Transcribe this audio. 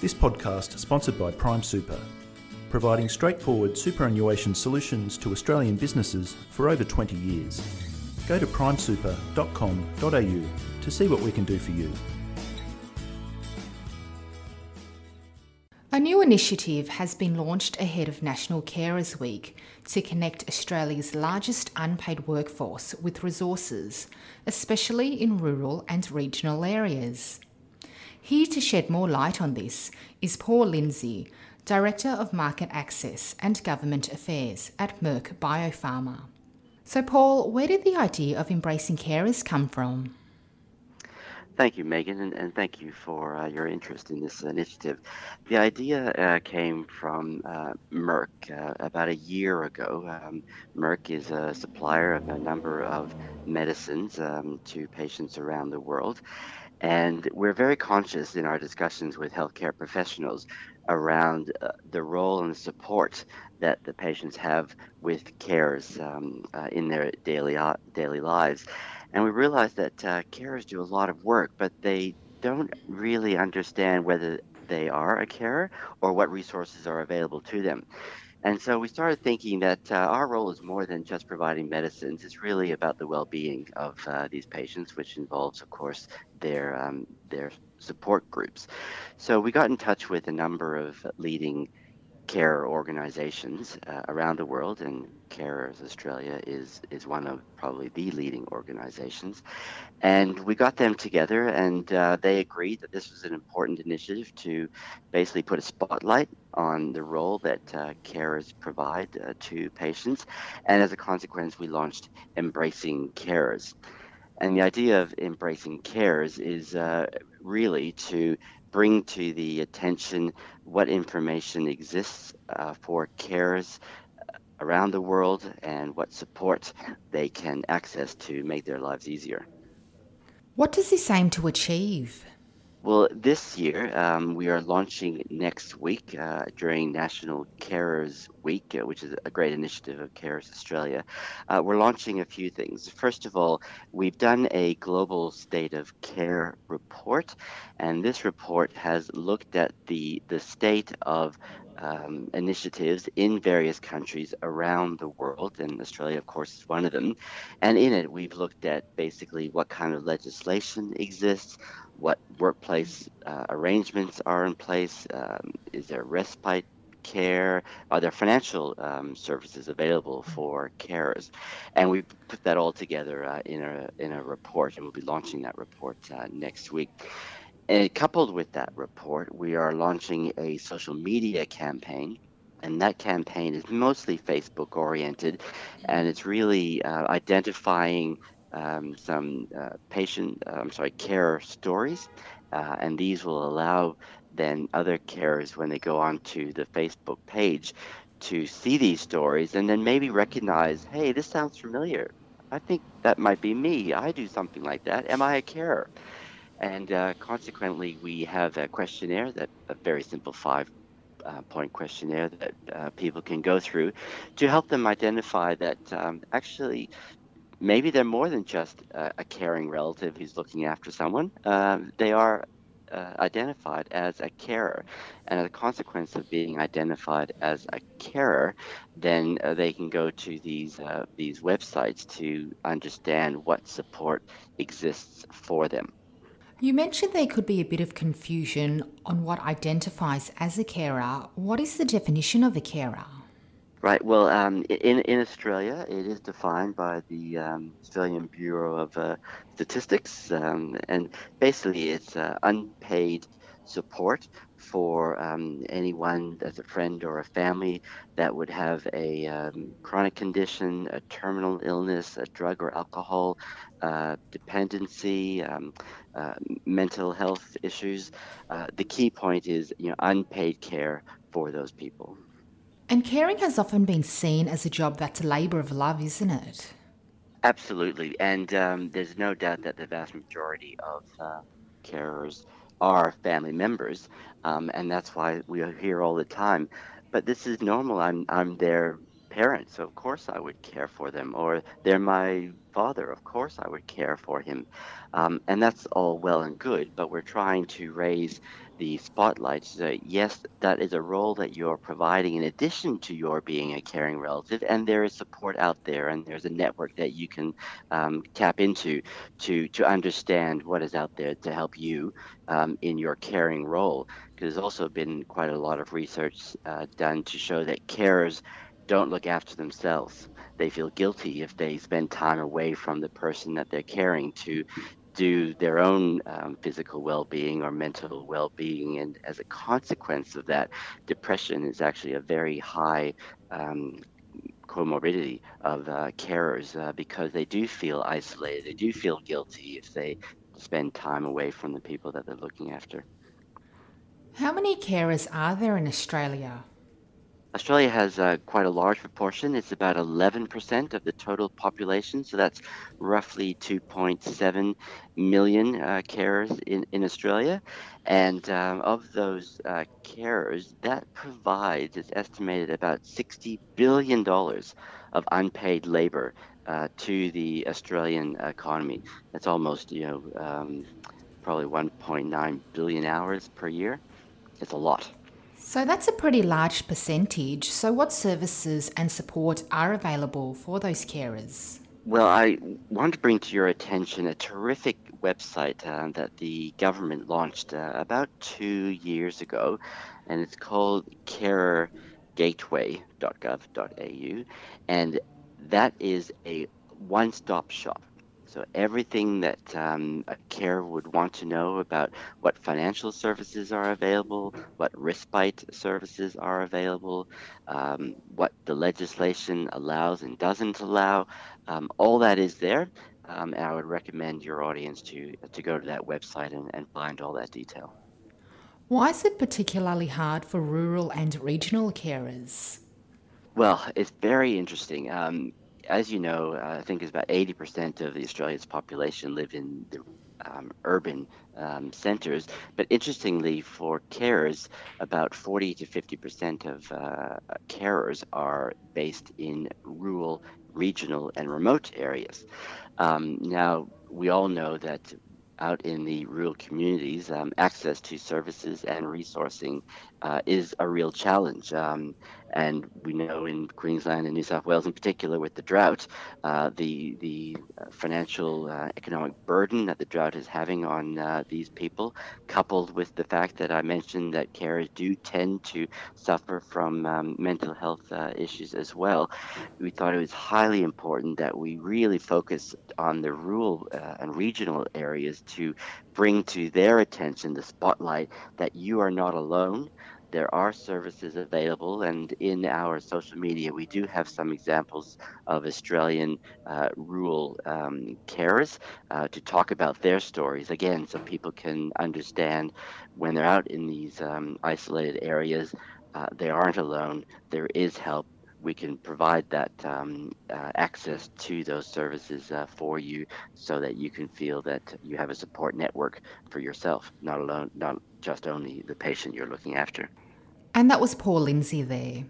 This podcast sponsored by Prime Super, providing straightforward superannuation solutions to Australian businesses for over 20 years. Go to primesuper.com.au to see what we can do for you. A new initiative has been launched ahead of National Carers Week to connect Australia's largest unpaid workforce with resources, especially in rural and regional areas. Here to shed more light on this is Paul Lindsay, Director of Market Access and Government Affairs at Merck Biopharma. So, Paul, where did the idea of embracing carers come from? Thank you, Megan, and, and thank you for uh, your interest in this initiative. The idea uh, came from uh, Merck uh, about a year ago. Um, Merck is a supplier of a number of medicines um, to patients around the world. And we're very conscious in our discussions with healthcare professionals around uh, the role and support that the patients have with carers um, uh, in their daily daily lives. And we realize that uh, carers do a lot of work, but they don't really understand whether they are a carer or what resources are available to them. And so we started thinking that uh, our role is more than just providing medicines. It's really about the well-being of uh, these patients, which involves, of course, their um, their support groups. So we got in touch with a number of leading care organizations uh, around the world, and Carers Australia is is one of probably the leading organizations. And we got them together, and uh, they agreed that this was an important initiative to basically put a spotlight on the role that uh, carers provide uh, to patients. And as a consequence, we launched Embracing Carers. And the idea of Embracing Carers is uh, really to bring to the attention what information exists uh, for carers uh, around the world and what support they can access to make their lives easier. What does this aim to achieve? Well, this year um, we are launching next week uh, during National Carers Week, uh, which is a great initiative of Carers Australia. Uh, we're launching a few things. First of all, we've done a global state of care report, and this report has looked at the the state of um, initiatives in various countries around the world, and Australia, of course, is one of them. And in it, we've looked at basically what kind of legislation exists, what workplace uh, arrangements are in place. Um, is there respite care? Are there financial um, services available for carers? And we put that all together uh, in a in a report, and we'll be launching that report uh, next week. And coupled with that report, we are launching a social media campaign and that campaign is mostly Facebook oriented, and it's really uh, identifying um, some uh, patient, uh, I'm sorry, care stories, uh, and these will allow then other carers when they go onto the Facebook page to see these stories and then maybe recognize, hey, this sounds familiar. I think that might be me. I do something like that. Am I a carer? And uh, consequently, we have a questionnaire that a very simple five uh, point questionnaire that uh, people can go through to help them identify that um, actually maybe they're more than just a, a caring relative who's looking after someone. Um, they are uh, identified as a carer. And as a consequence of being identified as a carer, then uh, they can go to these uh, these websites to understand what support exists for them. You mentioned there could be a bit of confusion on what identifies as a carer. What is the definition of a carer? Right. Well, um, in in Australia, it is defined by the um, Australian Bureau of uh, Statistics, um, and basically, it's uh, unpaid support for um, anyone as a friend or a family that would have a um, chronic condition, a terminal illness, a drug or alcohol uh, dependency, um, uh, mental health issues. Uh, the key point is, you know, unpaid care for those people. And caring has often been seen as a job that's a labour of love, isn't it? Absolutely. And um, there's no doubt that the vast majority of uh, carers are family members. Um, and that's why we are here all the time. But this is normal. I'm, I'm their parent, so of course I would care for them. Or they're my father, of course I would care for him. Um, and that's all well and good, but we're trying to raise the spotlight so yes, that is a role that you're providing in addition to your being a caring relative, and there is support out there, and there's a network that you can um, tap into to to understand what is out there to help you um, in your caring role. Because there's also been quite a lot of research uh, done to show that carers don't look after themselves. They feel guilty if they spend time away from the person that they're caring to do their own um, physical well-being or mental well-being. And as a consequence of that depression is actually a very high um, comorbidity of uh, carers uh, because they do feel isolated. They do feel guilty if they spend time away from the people that they're looking after. How many carers are there in australia Australia has uh, quite a large proportion. It's about 11% of the total population, so that's roughly 2.7 million uh, carers in, in Australia. And um, of those uh, carers, that provides, it's estimated, about $60 billion of unpaid labor uh, to the Australian economy. That's almost, you know, um, probably 1.9 billion hours per year. It's a lot. So that's a pretty large percentage. So, what services and support are available for those carers? Well, I want to bring to your attention a terrific website uh, that the government launched uh, about two years ago, and it's called carergateway.gov.au, and that is a one stop shop so everything that um, a carer would want to know about what financial services are available, what respite services are available, um, what the legislation allows and doesn't allow, um, all that is there. Um, and I would recommend your audience to to go to that website and, and find all that detail. Why is it particularly hard for rural and regional carers? Well, it's very interesting. Um, as you know, I think it's about 80% of the Australia's population live in the um, urban um, centers. But interestingly, for carers, about 40 to 50% of uh, carers are based in rural, regional, and remote areas. Um, now, we all know that out in the rural communities, um, access to services and resourcing uh, is a real challenge. Um, and we know in Queensland and New South Wales, in particular, with the drought, uh, the the uh, financial uh, economic burden that the drought is having on uh, these people, coupled with the fact that I mentioned that carers do tend to suffer from um, mental health uh, issues as well, we thought it was highly important that we really focus on the rural and regional areas to bring to their attention the spotlight that you are not alone there are services available, and in our social media, we do have some examples of Australian uh, rural um, carers uh, to talk about their stories again, so people can understand when they're out in these um, isolated areas, uh, they aren't alone. There is help. We can provide that um, uh, access to those services uh, for you, so that you can feel that you have a support network for yourself, not alone, not just only the patient you're looking after. And that was Paul Lindsay there.